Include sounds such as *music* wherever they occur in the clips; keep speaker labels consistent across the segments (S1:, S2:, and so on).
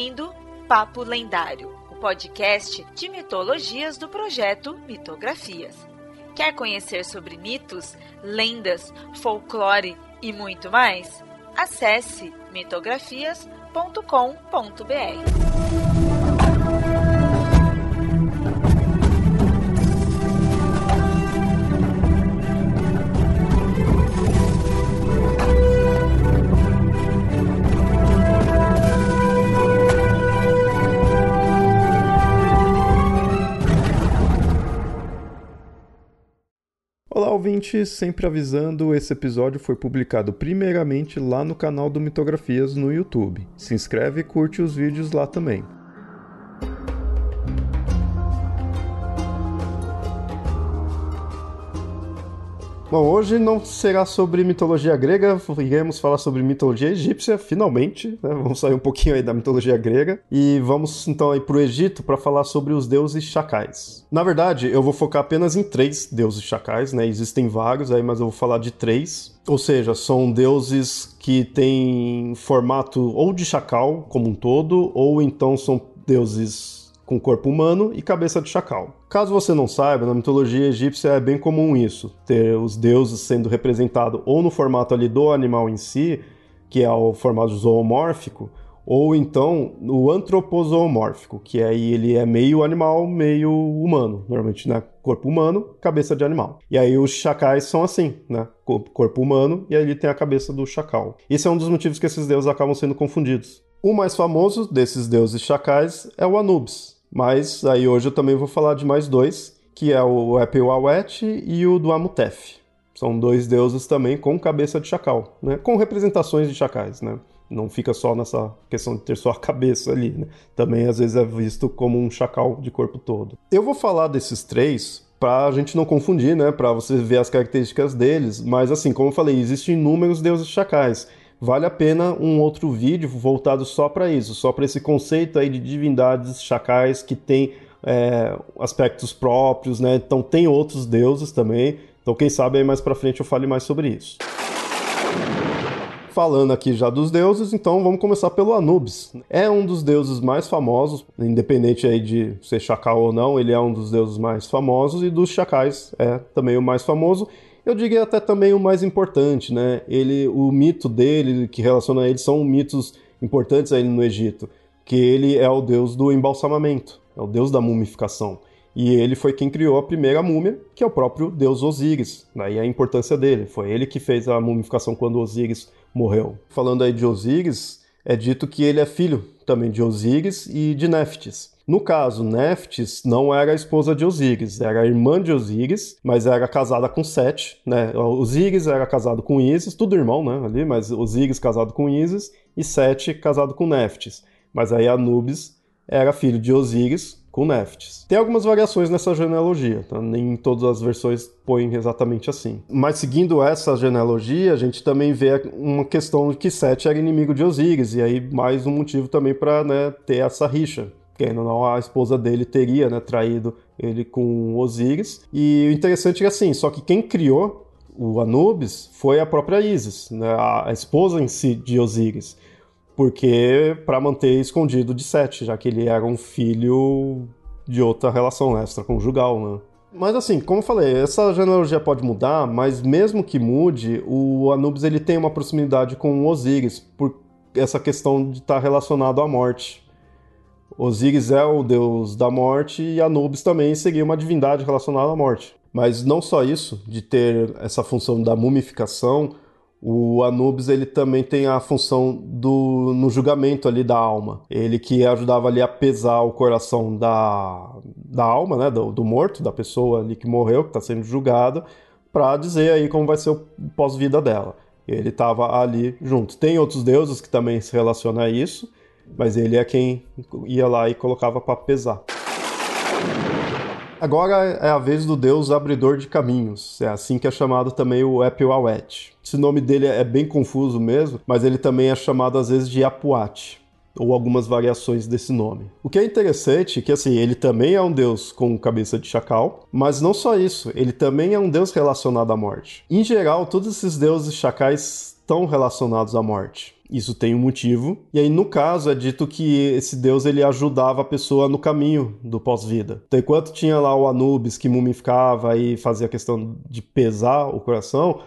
S1: ouvindo Papo Lendário, o podcast de mitologias do projeto Mitografias. Quer conhecer sobre mitos, lendas, folclore e muito mais? Acesse mitografias.com.br.
S2: ouvinte! Sempre avisando, esse episódio foi publicado primeiramente lá no canal do Mitografias no YouTube. Se inscreve e curte os vídeos lá também. Bom, hoje não será sobre mitologia grega, iremos falar sobre mitologia egípcia, finalmente, né? Vamos sair um pouquinho aí da mitologia grega e vamos então aí pro Egito para falar sobre os deuses chacais. Na verdade, eu vou focar apenas em três deuses chacais, né? Existem vários aí, mas eu vou falar de três. Ou seja, são deuses que têm formato ou de chacal como um todo, ou então são deuses com corpo humano e cabeça de chacal. Caso você não saiba, na mitologia egípcia é bem comum isso, ter os deuses sendo representados ou no formato ali do animal em si, que é o formato zoomórfico, ou então no antropozoomórfico, que aí ele é meio animal, meio humano, normalmente, né? Corpo humano, cabeça de animal. E aí os chacais são assim, né? Corpo humano e aí ele tem a cabeça do chacal. Esse é um dos motivos que esses deuses acabam sendo confundidos. O mais famoso desses deuses chacais é o Anubis, mas aí hoje eu também vou falar de mais dois, que é o Epewawet e o do Amutef. São dois deuses também com cabeça de chacal, né? com representações de chacais. Né? Não fica só nessa questão de ter só a cabeça ali. Né? Também às vezes é visto como um chacal de corpo todo. Eu vou falar desses três para a gente não confundir, né? Para você ver as características deles. Mas assim, como eu falei, existem inúmeros deuses chacais vale a pena um outro vídeo voltado só para isso, só para esse conceito aí de divindades chacais que tem é, aspectos próprios, né? Então tem outros deuses também. Então quem sabe aí mais para frente eu fale mais sobre isso. Falando aqui já dos deuses, então vamos começar pelo Anubis. É um dos deuses mais famosos, independente aí de ser chacal ou não, ele é um dos deuses mais famosos e dos chacais é também o mais famoso eu diria até também o mais importante, né? Ele, o mito dele, que relaciona a ele, são mitos importantes aí no Egito, que ele é o deus do embalsamamento, é o deus da mumificação. E ele foi quem criou a primeira múmia, que é o próprio deus Osíris. Daí a importância dele. Foi ele que fez a mumificação quando Osíris morreu. Falando aí de Osíris, é dito que ele é filho também de Osíris e de Néftis. No caso, Neftis não era a esposa de Osíris, era a irmã de Osíris, mas era casada com Sete, né? Osíris era casado com Isis, tudo irmão, né, ali, mas Osíris casado com Isis e Sete casado com Neftis. Mas aí Anubis era filho de Osíris com Neftis. Tem algumas variações nessa genealogia, tá? nem todas as versões põem exatamente assim. Mas seguindo essa genealogia, a gente também vê uma questão de que Sete era inimigo de Osíris, e aí mais um motivo também para né, ter essa rixa quem não, a esposa dele teria né, traído ele com Osíris. E o interessante é assim, só que quem criou o Anubis foi a própria Isis, né, a esposa em si de Osíris, porque para manter escondido de Sete, já que ele era um filho de outra relação extraconjugal, né? Mas assim, como eu falei, essa genealogia pode mudar, mas mesmo que mude, o Anubis ele tem uma proximidade com Osíris por essa questão de estar tá relacionado à morte. Osíris é o deus da morte e Anubis também seria uma divindade relacionada à morte. Mas não só isso, de ter essa função da mumificação, o Anubis ele também tem a função do no julgamento ali da alma. Ele que ajudava ali a pesar o coração da, da alma, né, do, do morto, da pessoa ali que morreu, que está sendo julgada, para dizer aí como vai ser o pós-vida dela. Ele estava ali junto. Tem outros deuses que também se relacionam a isso, mas ele é quem ia lá e colocava para pesar. Agora é a vez do deus abridor de caminhos. É assim que é chamado também o Epewawet. Esse nome dele é bem confuso mesmo, mas ele também é chamado às vezes de Apuat, ou algumas variações desse nome. O que é interessante é que assim, ele também é um deus com cabeça de chacal, mas não só isso, ele também é um deus relacionado à morte. Em geral, todos esses deuses chacais estão relacionados à morte. Isso tem um motivo. E aí, no caso, é dito que esse deus ele ajudava a pessoa no caminho do pós-vida. Então, enquanto tinha lá o Anubis que mumificava e fazia a questão de pesar o coração,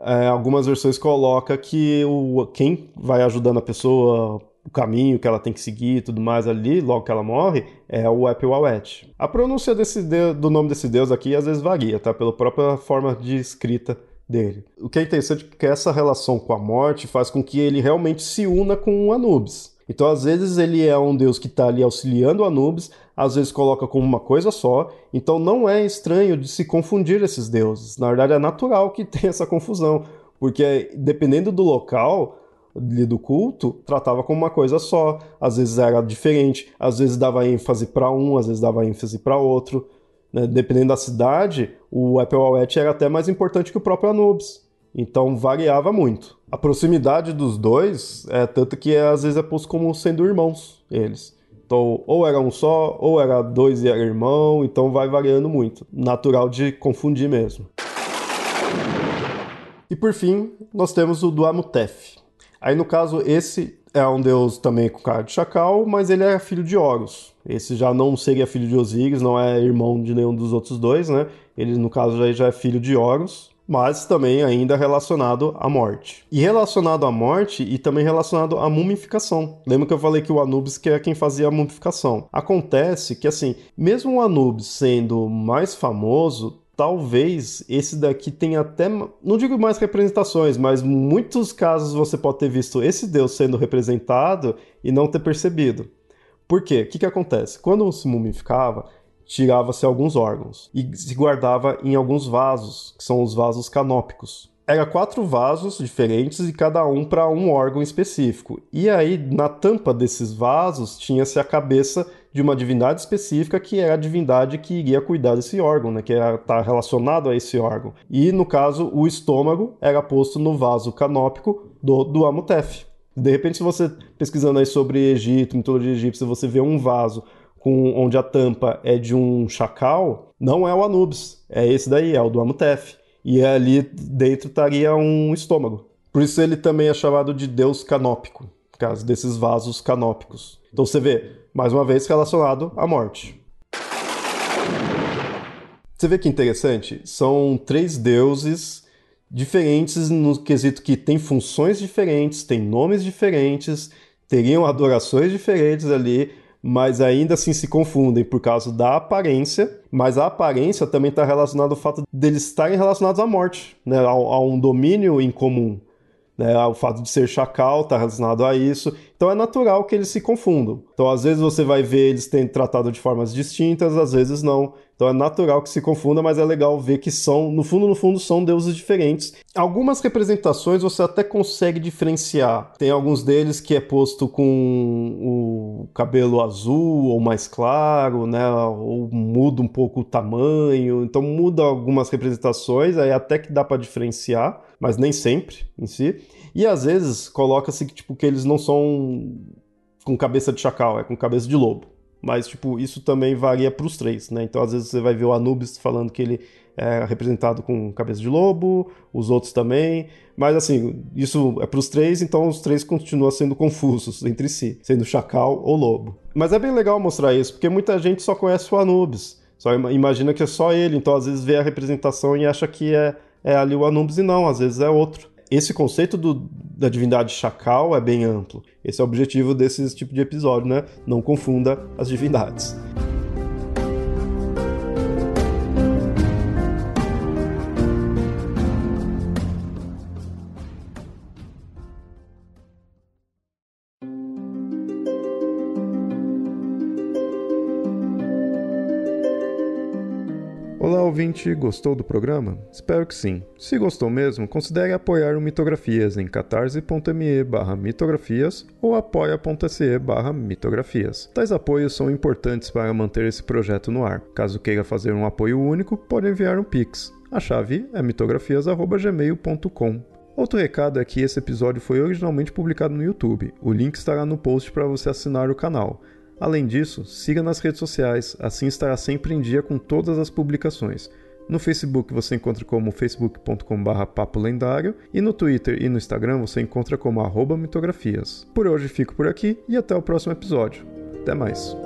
S2: é, algumas versões coloca que o, quem vai ajudando a pessoa o caminho que ela tem que seguir e tudo mais ali, logo que ela morre, é o Epilawet. A pronúncia desse do nome desse deus aqui às vezes varia, tá? Pela própria forma de escrita dele. O que é interessante é que essa relação com a morte faz com que ele realmente se una com o Anubis. Então, às vezes, ele é um deus que está ali auxiliando o Anubis, às vezes coloca como uma coisa só. Então, não é estranho de se confundir esses deuses. Na verdade, é natural que *laughs* tenha essa confusão, porque dependendo do local, do culto tratava como uma coisa só. Às vezes era diferente, às vezes dava ênfase para um, às vezes dava ênfase para outro. Né? Dependendo da cidade, o Apple Wallet era até mais importante que o próprio Anubis. Então variava muito. A proximidade dos dois é tanto que às vezes é posto como sendo irmãos, eles. Então, ou era um só, ou era dois e era irmão, então vai variando muito. Natural de confundir mesmo. E por fim, nós temos o do Amutef. Aí no caso, esse é um deus também com cara de chacal, mas ele é filho de Horus. Esse já não seria filho de Osíris, não é irmão de nenhum dos outros dois, né? Ele, no caso, já, já é filho de Horus, mas também ainda relacionado à morte. E relacionado à morte e também relacionado à mumificação. Lembra que eu falei que o Anubis que é quem fazia a mumificação. Acontece que, assim, mesmo o Anubis sendo mais famoso, talvez esse daqui tenha até, não digo mais representações, mas muitos casos você pode ter visto esse Deus sendo representado e não ter percebido. Por quê? O que, que acontece? Quando se mumificava, tirava-se alguns órgãos e se guardava em alguns vasos, que são os vasos canópicos. Era quatro vasos diferentes e cada um para um órgão específico. E aí, na tampa desses vasos, tinha-se a cabeça de uma divindade específica que era a divindade que iria cuidar desse órgão, né, que está relacionado a esse órgão. E no caso, o estômago era posto no vaso canópico do, do Amutef. De repente, se você pesquisando aí sobre Egito, mitologia egípcia, você vê um vaso com, onde a tampa é de um chacal, não é o Anubis, é esse daí, é o do Amutef. E ali dentro estaria um estômago. Por isso ele também é chamado de deus canópico, caso desses vasos canópicos. Então você vê, mais uma vez relacionado à morte. Você vê que interessante? São três deuses diferentes no quesito que têm funções diferentes, têm nomes diferentes, teriam adorações diferentes ali, mas ainda assim se confundem por causa da aparência, mas a aparência também está relacionada ao fato deles estarem relacionados à morte, né, a, a um domínio em comum. Né? O fato de ser chacal está relacionado a isso. Então é natural que eles se confundam. Então, às vezes, você vai ver eles tendo tratado de formas distintas, às vezes não. Então é natural que se confunda, mas é legal ver que são, no fundo, no fundo, são deuses diferentes. Algumas representações você até consegue diferenciar. Tem alguns deles que é posto com o cabelo azul ou mais claro, né? Ou muda um pouco o tamanho. Então muda algumas representações, aí até que dá para diferenciar, mas nem sempre em si. E às vezes coloca-se que tipo que eles não são com cabeça de chacal, é com cabeça de lobo. Mas, tipo, isso também varia para os três, né? Então, às vezes, você vai ver o Anubis falando que ele é representado com cabeça de lobo, os outros também. Mas, assim, isso é para os três, então os três continuam sendo confusos entre si, sendo chacal ou lobo. Mas é bem legal mostrar isso, porque muita gente só conhece o Anubis. Só imagina que é só ele, então às vezes vê a representação e acha que é, é ali o Anubis, e não, às vezes é outro esse conceito do, da divindade chacal é bem amplo. Esse é o objetivo desse tipo de episódio, né? Não confunda as divindades. Ouvinte, gostou do programa? Espero que sim. Se gostou mesmo, considere apoiar o Mitografias em catarse.me mitografias ou apoia.se mitografias. Tais apoios são importantes para manter esse projeto no ar. Caso queira fazer um apoio único, pode enviar um Pix. A chave é mitografias.gmail.com. Outro recado é que esse episódio foi originalmente publicado no YouTube. O link estará no post para você assinar o canal. Além disso, siga nas redes sociais, assim estará sempre em dia com todas as publicações. No Facebook você encontra como facebook.com.br papo lendário e no Twitter e no Instagram você encontra como arroba mitografias. Por hoje fico por aqui e até o próximo episódio. Até mais.